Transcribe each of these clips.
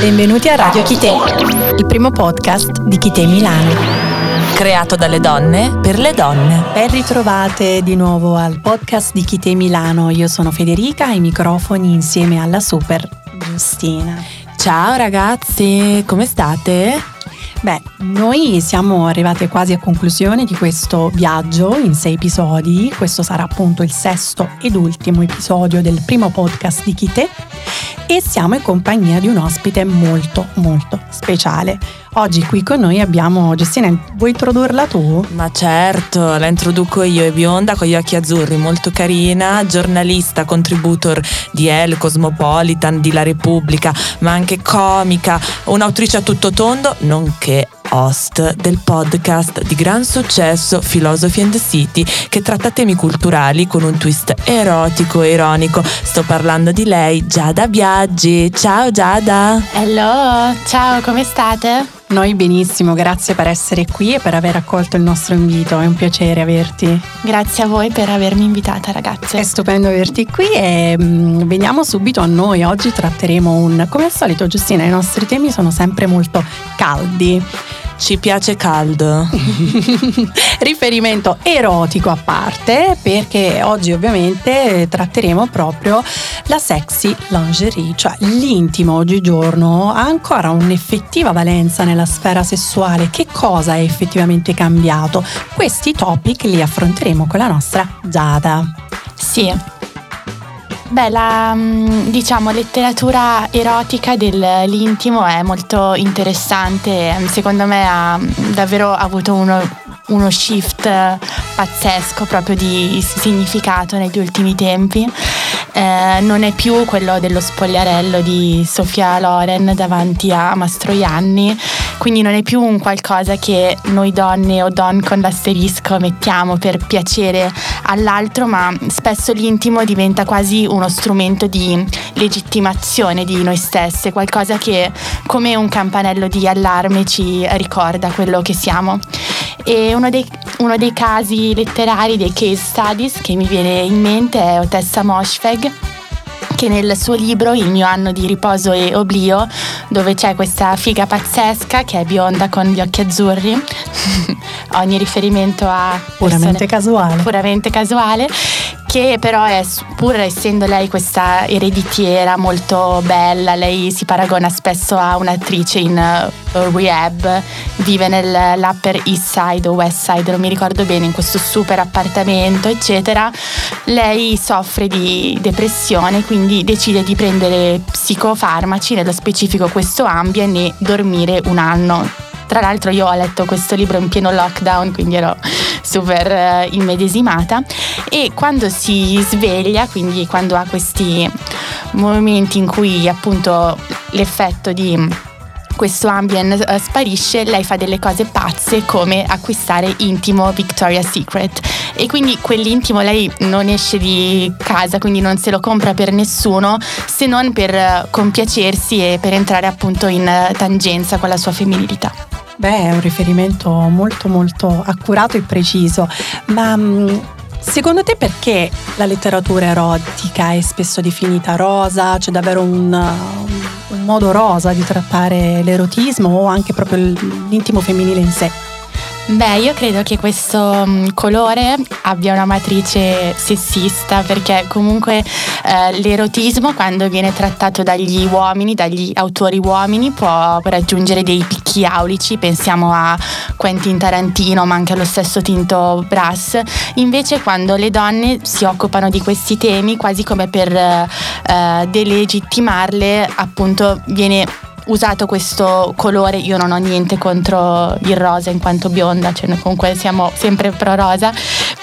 Benvenuti a Radio Chite, il primo podcast di Chite Milano. Creato dalle donne per le donne. Ben ritrovate di nuovo al podcast di Chite Milano. Io sono Federica ai microfoni insieme alla super Giustina. Ciao ragazzi, come state? Beh, noi siamo arrivate quasi a conclusione di questo viaggio in sei episodi. Questo sarà appunto il sesto ed ultimo episodio del primo podcast di Chite e siamo in compagnia di un ospite molto molto speciale. Oggi qui con noi abbiamo Giustina, vuoi introdurla tu? Ma certo, la introduco io, è bionda con gli occhi azzurri, molto carina, giornalista, contributor di El, Cosmopolitan, di La Repubblica, ma anche comica, un'autrice a tutto tondo, nonché host del podcast di gran successo Philosophy and the City che tratta temi culturali con un twist erotico e ironico. Sto parlando di lei, Giada Biaggi. Ciao Giada! Hello, ciao, come state? Noi benissimo, grazie per essere qui e per aver accolto il nostro invito, è un piacere averti. Grazie a voi per avermi invitata ragazze. È stupendo averti qui e mh, veniamo subito a noi, oggi tratteremo un, come al solito Giustina, i nostri temi sono sempre molto caldi. Ci piace caldo. Riferimento erotico a parte, perché oggi ovviamente tratteremo proprio la sexy lingerie, cioè l'intimo oggigiorno ha ancora un'effettiva valenza nella sfera sessuale. Che cosa è effettivamente cambiato? Questi topic li affronteremo con la nostra Giada. Sì, Beh, la diciamo, letteratura erotica dell'intimo è molto interessante, secondo me ha davvero avuto uno, uno shift pazzesco proprio di significato negli ultimi tempi. Eh, non è più quello dello spogliarello di Sofia Loren davanti a Mastroianni, quindi non è più un qualcosa che noi donne o don con l'asterisco mettiamo per piacere all'altro, ma spesso l'intimo diventa quasi uno strumento di legittimazione di noi stesse, qualcosa che come un campanello di allarme ci ricorda quello che siamo. E uno dei, uno dei casi letterari, dei case studies che mi viene in mente è Otessa Moshfegh che nel suo libro Il mio anno di riposo e oblio, dove c'è questa figa pazzesca che è bionda con gli occhi azzurri, ogni riferimento a puramente casuale. Puramente casuale che però è, pur essendo lei questa ereditiera molto bella, lei si paragona spesso a un'attrice in uh, rehab, vive nell'Upper East Side o West Side, non mi ricordo bene, in questo super appartamento, eccetera. Lei soffre di depressione, quindi decide di prendere psicofarmaci, nello specifico questo Ambien e dormire un anno tra l'altro io ho letto questo libro in pieno lockdown, quindi ero super eh, immedesimata e quando si sveglia, quindi quando ha questi momenti in cui appunto l'effetto di questo ambien uh, sparisce, lei fa delle cose pazze come acquistare intimo Victoria's Secret e quindi quell'intimo lei non esce di casa, quindi non se lo compra per nessuno se non per uh, compiacersi e per entrare appunto in tangenza con la sua femminilità. Beh, è un riferimento molto molto accurato e preciso, ma mm, Secondo te perché la letteratura erotica è spesso definita rosa? C'è davvero un, un, modo rosa di trattare l'erotismo o anche proprio l'intimo femminile in sé? Beh, io credo che questo mm, colore abbia una matrice sessista perché comunque eh, l'erotismo quando viene trattato dagli uomini, dagli autori uomini, può raggiungere dei picchi aulici, pensiamo a Quentin Tarantino ma anche allo stesso Tinto Brass, invece quando le donne si occupano di questi temi quasi come per eh, delegittimarle appunto viene usato questo colore, io non ho niente contro il rosa in quanto bionda, cioè comunque siamo sempre pro rosa,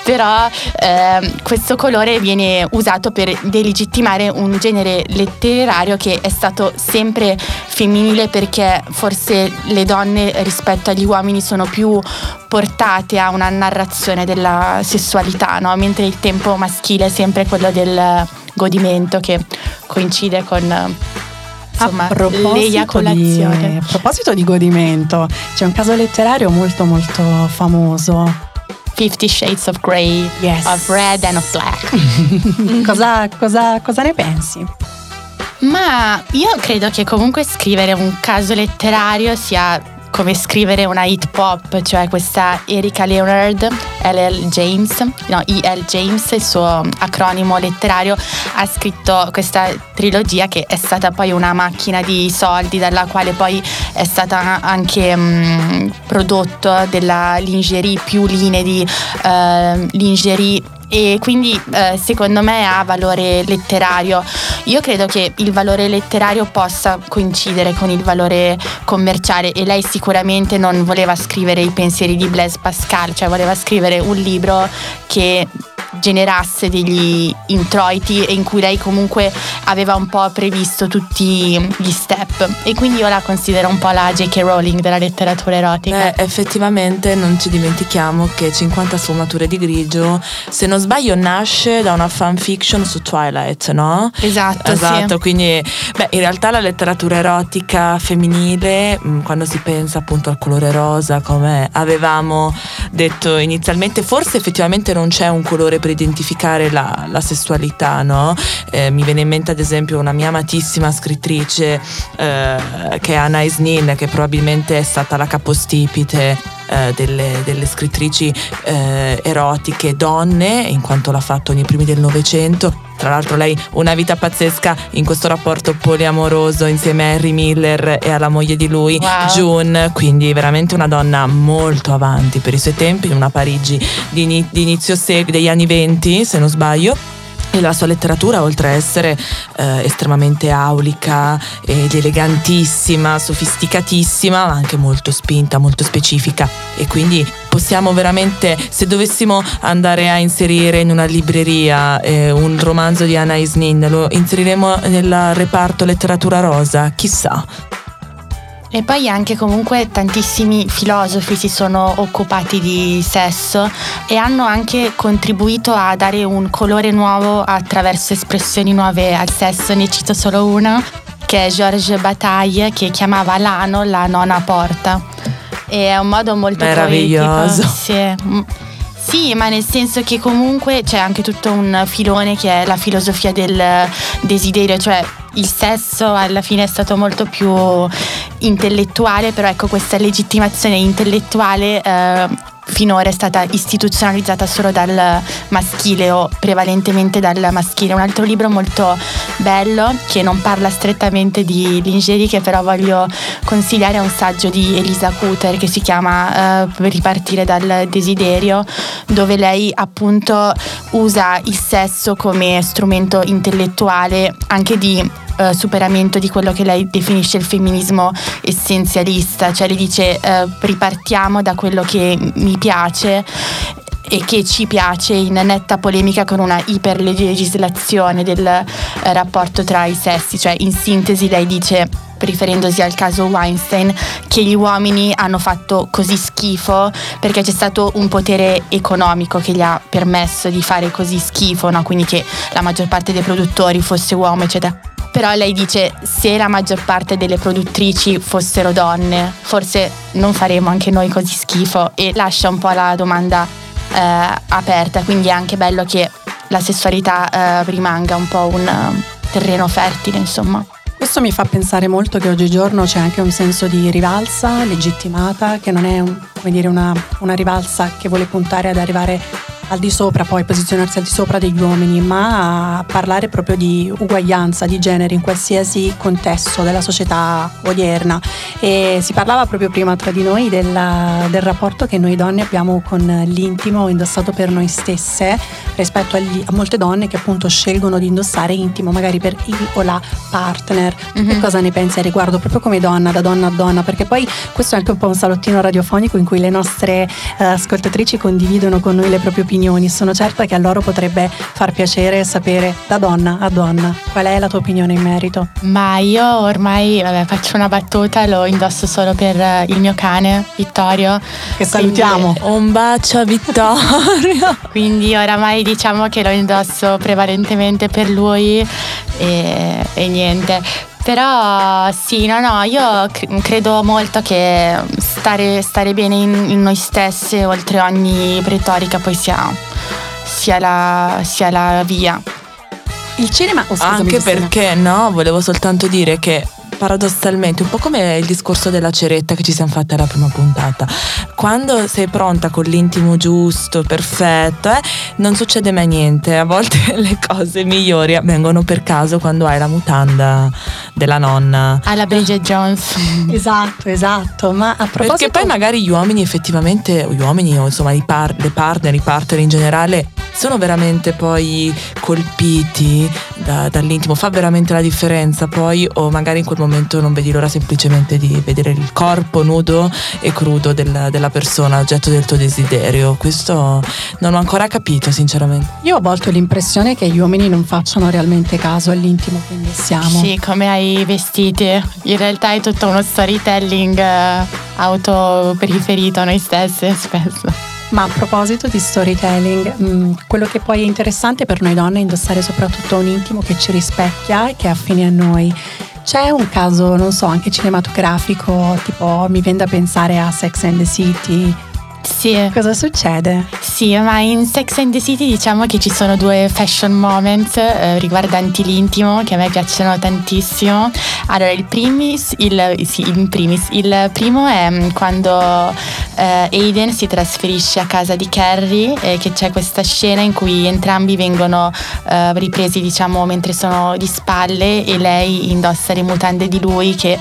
però eh, questo colore viene usato per delegittimare un genere letterario che è stato sempre femminile perché forse le donne rispetto agli uomini sono più portate a una narrazione della sessualità, no? mentre il tempo maschile è sempre quello del godimento che coincide con insomma, a l'eiaculazione. Di, a proposito di godimento, c'è un caso letterario molto molto famoso. Fifty Shades of Grey, yes. of Red and of Black. cosa, cosa, cosa ne pensi? Ma io credo che comunque scrivere un caso letterario sia come scrivere una hit pop, cioè questa Erika Leonard, LL James, no, E.L. James, il suo acronimo letterario, ha scritto questa trilogia che è stata poi una macchina di soldi dalla quale poi è stata anche mh, mm, prodotto della lingerie, più linee di uh, lingerie e quindi eh, secondo me ha valore letterario. Io credo che il valore letterario possa coincidere con il valore commerciale e lei sicuramente non voleva scrivere i pensieri di Blaise Pascal, cioè voleva scrivere un libro che generasse degli introiti e in cui lei comunque aveva un po' previsto tutti gli step e quindi io la considero un po' la J.K. Rowling della letteratura erotica. Beh, effettivamente non ci dimentichiamo che 50 sfumature di grigio, se non sbaglio, nasce da una fanfiction su Twilight, no? Esatto. Esatto, sì. quindi beh, in realtà la letteratura erotica femminile, mm, quando si pensa appunto al colore rosa, come avevamo detto inizialmente, forse effettivamente non c'è un colore per identificare la, la sessualità, no? Eh, mi viene in mente ad esempio una mia amatissima scrittrice eh, che è Anna Esnin, che probabilmente è stata la capostipite eh, delle, delle, scrittrici eh, erotiche donne, in quanto l'ha fatto nei primi del Novecento. Tra l'altro lei una vita pazzesca in questo rapporto poliamoroso insieme a Harry Miller e alla moglie di lui, wow. June, quindi veramente una donna molto avanti per i suoi tempi, in una Parigi di, di inizio sec- degli anni 20 se non sbaglio e la sua letteratura, oltre a essere eh, estremamente aulica ed elegantissima, sofisticatissima, ma anche molto spinta, molto specifica. E quindi possiamo veramente, se dovessimo andare a inserire in una libreria eh, un romanzo di Anna Isnin, lo inseriremo nel reparto letteratura rosa, chissà. E poi anche comunque tantissimi filosofi si sono occupati di sesso e hanno anche contribuito a dare un colore nuovo attraverso espressioni nuove al sesso. Ne cito solo uno, che è Georges Bataille, che chiamava l'ano la nona porta. E è un modo molto meraviglioso. Poetico. Sì. Sì, ma nel senso che comunque c'è anche tutto un filone che è la filosofia del desiderio, cioè il sesso alla fine è stato molto più intellettuale, però ecco questa legittimazione intellettuale eh, finora è stata istituzionalizzata solo dal maschile o prevalentemente dal maschile. Un altro libro molto bello che non parla strettamente di lingerie che però voglio consigliare è un saggio di Elisa Cuter che si chiama uh, Ripartire dal desiderio dove lei appunto usa il sesso come strumento intellettuale anche di uh, superamento di quello che lei definisce il femminismo essenzialista, cioè le dice uh, ripartiamo da quello che mi piace e che ci piace in netta polemica con una iperlegislazione del eh, rapporto tra i sessi, cioè in sintesi lei dice riferendosi al caso Weinstein, che gli uomini hanno fatto così schifo perché c'è stato un potere economico che gli ha permesso di fare così schifo, no? quindi che la maggior parte dei produttori fosse uomo, eccetera. Però lei dice se la maggior parte delle produttrici fossero donne, forse non faremo anche noi così schifo e lascia un po' la domanda eh, aperta, quindi è anche bello che la sessualità eh, rimanga un po' un uh, terreno fertile, insomma. Questo mi fa pensare molto che oggigiorno c'è anche un senso di rivalsa legittimata, che non è un, dire, una, una rivalsa che vuole puntare ad arrivare al di sopra, poi posizionarsi al di sopra degli uomini, ma a parlare proprio di uguaglianza di genere in qualsiasi contesto della società odierna. E si parlava proprio prima tra di noi del, del rapporto che noi donne abbiamo con l'intimo indossato per noi stesse rispetto agli, a molte donne che appunto scelgono di indossare intimo magari per il o la partner. Mm-hmm. Che cosa ne pensi a riguardo proprio come donna, da donna a donna? Perché poi questo è anche un po' un salottino radiofonico in cui le nostre uh, ascoltatrici condividono con noi le proprie opinioni opinioni. Sono certa che a loro potrebbe far piacere sapere da donna a donna qual è la tua opinione in merito. Ma io ormai vabbè, faccio una battuta, lo indosso solo per eh, il mio cane, Vittorio. Che salutiamo. Quindi, un bacio a Vittorio. quindi oramai diciamo che lo indosso prevalentemente per lui e, e niente. Però sì, no, no, io credo molto che stare, stare bene in, in, noi stesse, oltre ogni retorica, poi sia, sia, la, sia la via. Il cinema, oh, scusami, Anche perché no, volevo soltanto dire che paradossalmente, un po' come il discorso della ceretta che ci siamo fatti alla prima puntata, quando sei pronta con l'intimo giusto, perfetto, eh, non succede mai niente. A volte le cose migliori avvengono per caso quando hai la mutanda della nonna. Alla Bridget Jones. Esatto, esatto. Ma a proposito Perché poi magari gli uomini effettivamente, o gli uomini o insomma i par- le partner, i partner in generale, sono veramente poi colpiti da- dall'intimo, fa veramente la differenza poi o magari in quel momento non vedi l'ora semplicemente di vedere il corpo nudo e crudo del- della persona, oggetto del tuo desiderio. Questo non ho ancora capito sinceramente. io ho a volte ho l'impressione che gli uomini non facciano realmente caso all'intimo che indossiamo. Sì, come hai i vestiti. In realtà è tutto uno storytelling eh, autoperiferito a noi stesse spesso. Ma a proposito di storytelling, mh, quello che poi è interessante per noi donne è indossare soprattutto un intimo che ci rispecchia e che è affine a noi. C'è un caso, non so, anche cinematografico, tipo mi viene da pensare a Sex and the City. Sì, Cosa succede? sì, ma in Sex and the City diciamo che ci sono due fashion moments eh, riguardanti l'intimo che a me piacciono tantissimo. Allora, il primis, il, sì, in primis, il primo è mm, quando eh, Aiden si trasferisce a casa di Carrie e che c'è questa scena in cui entrambi vengono eh, ripresi diciamo mentre sono di spalle e lei indossa le mutande di lui che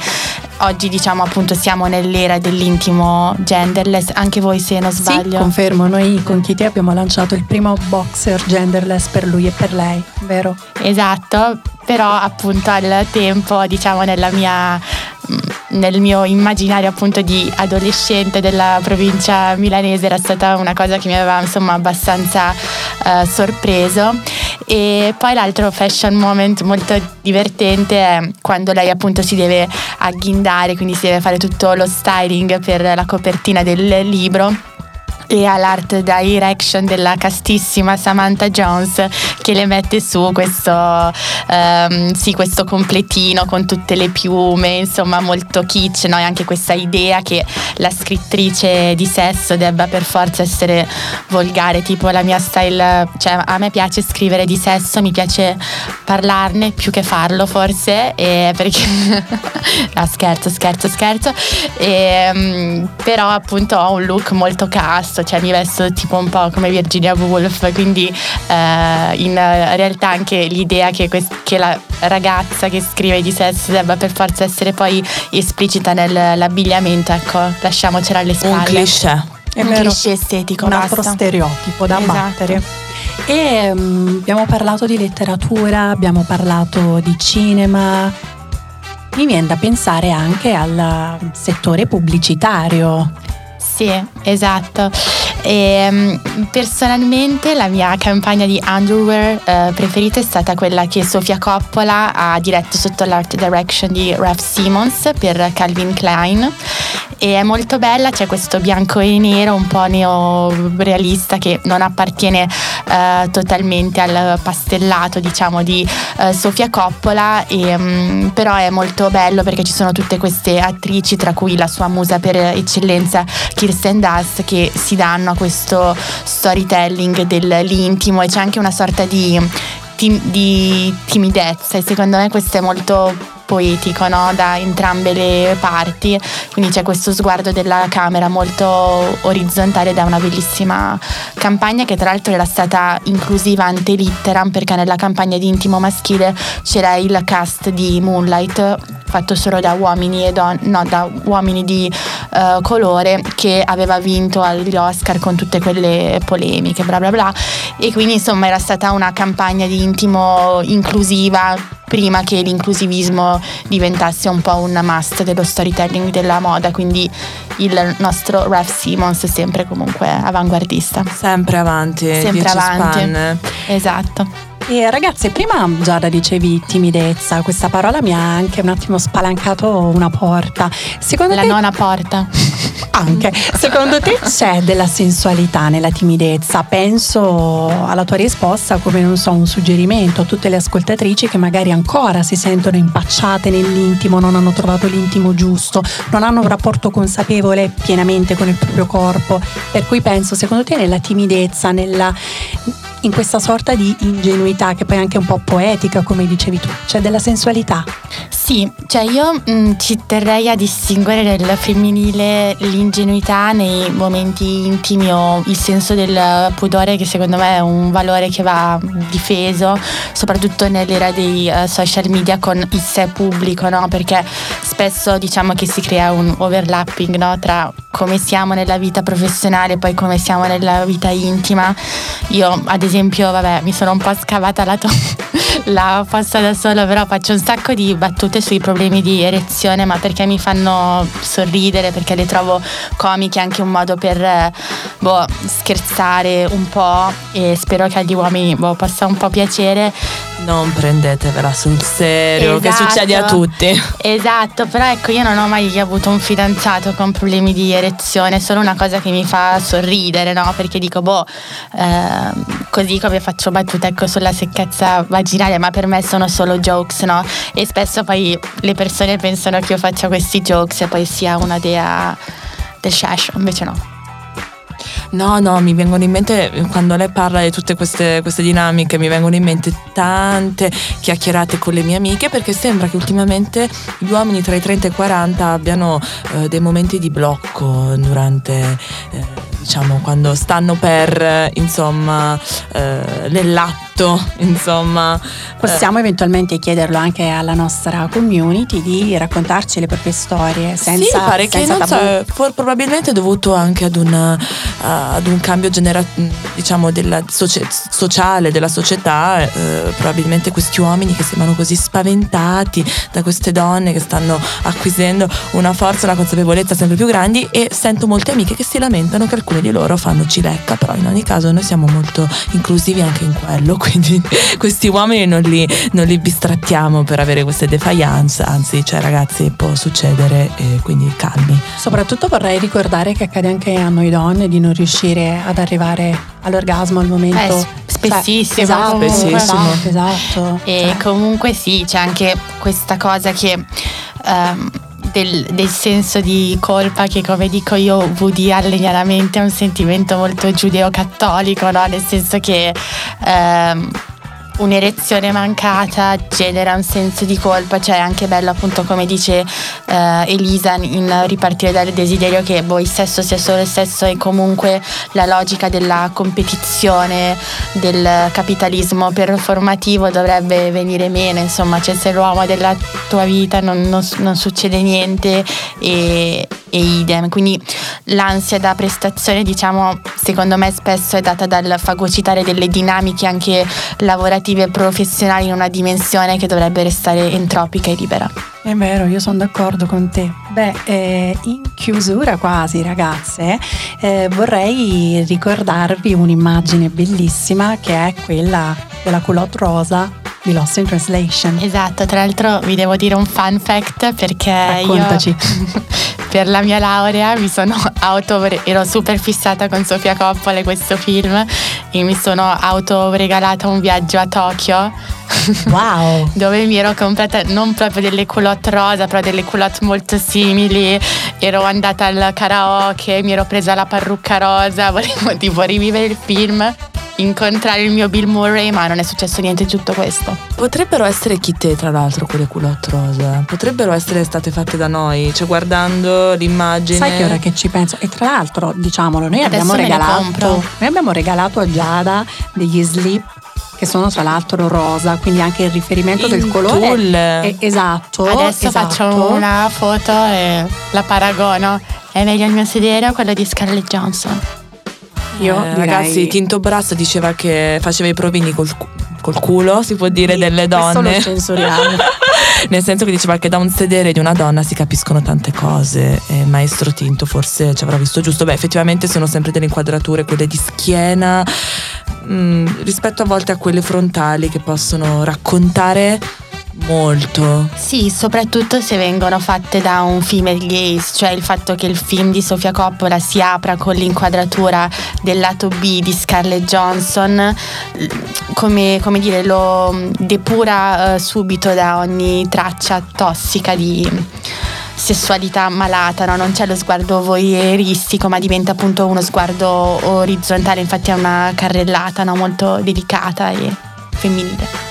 oggi diciamo appunto siamo nell'era dell'intimo genderless, anche voi se non Sì, sbaglio. confermo, noi con Kitty abbiamo lanciato il primo boxer genderless per lui e per lei, vero? Esatto, però appunto al tempo, diciamo nella mia mm, nel mio immaginario appunto di adolescente della provincia milanese era stata una cosa che mi aveva insomma abbastanza eh, sorpreso. E poi l'altro fashion moment molto divertente è quando lei appunto si deve agghindare quindi si deve fare tutto lo styling per la copertina del libro e all'art direction della castissima Samantha Jones che le mette su questo, ehm, sì, questo completino con tutte le piume, insomma molto kitsch, no? e anche questa idea che la scrittrice di sesso debba per forza essere volgare, tipo la mia style, cioè a me piace scrivere di sesso, mi piace parlarne più che farlo forse, perché no, scherzo, scherzo, scherzo, e, mm, però appunto ho un look molto casto, cioè mi vesto tipo un po' come Virginia Woolf, quindi eh, in realtà anche l'idea che, quest- che la ragazza che scrive di sesso debba per forza essere poi esplicita nell'abbigliamento, ecco, lasciamocela alle spalle. Un cliché. È un vero. cliché estetico, un altro stereotipo da Esatto. abbattere. E mm, abbiamo parlato di letteratura, abbiamo parlato di cinema. Mi viene da pensare anche al settore pubblicitario. Sì, esatto. E, mm, personalmente la mia campagna di underwear eh, preferita è stata quella che Sofia Coppola ha diretto sotto l'art direction di Ralph Simmons per Calvin Klein e è molto bella, c'è questo bianco e nero un po' neorealista che non appartiene eh, totalmente al pastellato diciamo di eh, Sofia Coppola. E, mm, però è molto bello perché ci sono tutte queste attrici tra cui la sua musa per eccellenza Kirsten Dunst che si danno a questo storytelling dell'intimo. E c'è anche una sorta di, tim- di timidezza e secondo me questo è molto poetico no? da entrambe le parti quindi c'è questo sguardo della camera molto orizzontale da una bellissima campagna che tra l'altro era stata inclusiva ante litteram perché nella campagna di intimo maschile c'era il cast di Moonlight fatto solo da uomini e don- no, da uomini di eh, colore che aveva vinto agli Oscar con tutte quelle polemiche bla bla bla e quindi insomma era stata una campagna di intimo inclusiva prima che l'inclusivismo diventasse un po' un must dello storytelling della moda, quindi il nostro Ralph Simmons è sempre comunque avanguardista. Sempre avanti, Sempre 10 avanti. spanne. Esatto. E ragazze, prima Giada dicevi timidezza, questa parola mi ha anche un attimo spalancato una porta. Secondo La te nona porta. anche, secondo te c'è della sensualità nella timidezza? Penso alla tua risposta come non so, un suggerimento a tutte le ascoltatrici che magari ancora si sentono impacciate nell'intimo, non hanno trovato l'intimo giusto, non hanno un rapporto consapevole pienamente con il proprio corpo. Per cui penso, secondo te nella timidezza, nella in questa sorta di ingenuità che poi è anche un po' poetica, come dicevi tu, cioè della sensualità. Sì, cioè io mh, mm, ci terrei a distinguere nel femminile l'ingenuità nei momenti intimi o il senso del pudore che secondo me è un valore che va difeso, soprattutto nell'era dei uh, social media con il sé pubblico, no? Perché spesso diciamo che si crea un overlapping no? tra come siamo nella vita professionale poi come siamo nella vita intima. Io ad esempio, vabbè, mi sono un po' scavata la, to- la fossa da solo, però faccio un sacco di battute sui problemi di erezione, ma perché mi fanno sorridere, perché le trovo comiche, anche un modo per boh, scherzare un po' e spero che agli uomini boh, possa un po' piacere. Non prendetevela sul serio, esatto, che succede a tutti. Esatto, però ecco, io non ho mai avuto un fidanzato con problemi di erezione, è solo una cosa che mi fa sorridere, no? Perché dico, boh, eh, così come faccio battute ecco, sulla secchezza vaginale, ma per me sono solo jokes, no? E spesso poi le persone pensano che io faccia questi jokes e poi sia una dea del shash, invece no. No, no, mi vengono in mente, quando lei parla di tutte queste, queste, dinamiche, mi vengono in mente tante chiacchierate con le mie amiche perché sembra che ultimamente gli uomini tra i 30 e i 40 abbiano eh, dei momenti di blocco durante... Eh, diciamo quando stanno per insomma eh, nell'atto insomma possiamo eh. eventualmente chiederlo anche alla nostra community di raccontarci le proprie storie senza sì, pare senza che non so, probabilmente dovuto anche ad, una, uh, ad un cambio genera- diciamo della socia- sociale della società eh, probabilmente questi uomini che sembrano così spaventati da queste donne che stanno acquisendo una forza una consapevolezza sempre più grandi e sento molte amiche che si lamentano che alcuni di loro fanno cilecca, però in ogni caso noi siamo molto inclusivi anche in quello, quindi questi uomini non li, non li bistrattiamo per avere queste defiance, anzi, cioè ragazzi può succedere e quindi calmi. Soprattutto vorrei ricordare che accade anche a noi donne di non riuscire ad arrivare all'orgasmo al momento. Eh, spessissimo. Cioè, esatto, spessissimo. esatto. E cioè. comunque sì, c'è anche questa cosa che... Um, del, del, senso di colpa che come dico io Woody allen è un sentimento molto giudeo-cattolico, no? nel senso che ehm, un'erezione mancata genera un senso di colpa, cioè è anche bello appunto come dice eh, Elisa in ripartire dal desiderio che boh, il sesso sia solo il sesso e comunque la logica della competizione, del capitalismo performativo dovrebbe venire meno, insomma, cioè se l'uomo della tua vita non, non, non succede niente e, e idem. Quindi l'ansia da prestazione, diciamo, secondo me spesso è data dal fagocitare delle dinamiche anche lavorative e professionali in una dimensione che dovrebbe restare entropica e libera. È vero, io sono d'accordo con te. Beh, eh, in chiusura quasi ragazze, eh, vorrei ricordarvi un'immagine bellissima che è quella della culotte rosa di Lost in Translation. Esatto, tra l'altro vi devo dire un fun fact perché Raccontaci. io per la mia laurea mi sono auto ero super fissata con Sofia Coppola e questo film e mi sono auto regalata un viaggio a Tokyo Wow! dove mi ero comprata non proprio delle culotte rosa, però delle culotte molto simili. Ero andata al karaoke, mi ero presa la parrucca rosa, volevo tipo rivivere il film incontrare il mio Bill Murray, ma non è successo niente di tutto questo. Potrebbero essere chite, tra l'altro, quelle culotte rosa. Potrebbero essere state fatte da noi, cioè guardando l'immagine. Sai che ora che ci penso? E tra l'altro, diciamolo, noi abbiamo regalato. Noi abbiamo regalato a Giada degli slip che sono tra l'altro rosa, quindi anche il riferimento il del colore. Tulle. È, esatto. Adesso esatto. faccio una foto e la paragono. È meglio il mio sedere o quello di Scarlett Johnson? Io eh, direi... Ragazzi, Tinto Brass diceva che faceva i provini col, col culo, si può dire, sì, delle donne. Questo lo censuriamo. Nel senso che diceva che da un sedere di una donna si capiscono tante cose. E Maestro Tinto forse ci avrà visto giusto. Beh, effettivamente sono sempre delle inquadrature, quelle di schiena, mh, mm, rispetto a volte a quelle frontali che possono raccontare Molto. Sì, soprattutto se vengono fatte da un female gaze, cioè il fatto che il film di Sofia Coppola si apra con l'inquadratura del lato B di Scarlett Johnson, come, come dire, lo depura uh, subito da ogni traccia tossica di sessualità malata, no? non c'è lo sguardo voyeuristico, ma diventa appunto uno sguardo orizzontale, infatti è una carrellata no? molto delicata e femminile.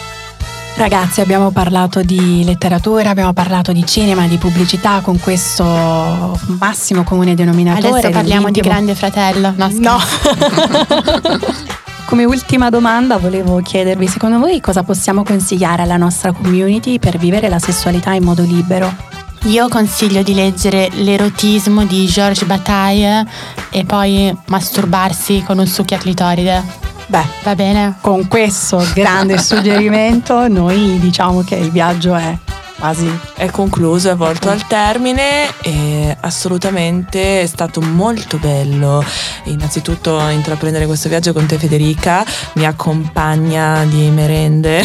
Ragazzi, abbiamo parlato di letteratura, abbiamo parlato di cinema, di pubblicità con questo massimo comune denominatore. Adesso parliamo di Grande Fratello. No. no. Come ultima domanda volevo chiedervi, secondo voi cosa possiamo consigliare alla nostra community per vivere la sessualità in modo libero? Io consiglio di leggere L'erotismo di Georges Bataille e poi masturbarsi con un succhio a clitoride. Beh, va bene. Con questo grande suggerimento noi diciamo che il viaggio è quasi è concluso, è volto al termine e assolutamente è stato molto bello innanzitutto intraprendere questo viaggio con te Federica, mi accompagna di merende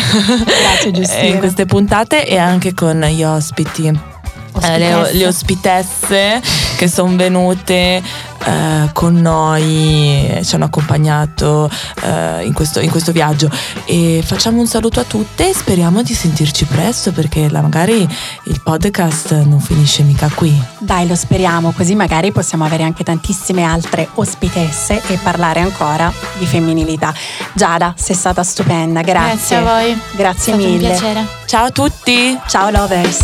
Grazie, in queste puntate e anche con gli ospiti. Eh, le, le, ospitesse che sono venute eh, con noi, ci hanno accompagnato eh, in, questo, in, questo, viaggio e facciamo un saluto a tutte e speriamo di sentirci presto perché la, magari il podcast non finisce mica qui. Dai, lo speriamo, così magari possiamo avere anche tantissime altre ospitesse e parlare ancora di femminilità. Giada, sei stata stupenda, grazie. Grazie a voi. Grazie mille. Ciao a tutti. Ciao lovers.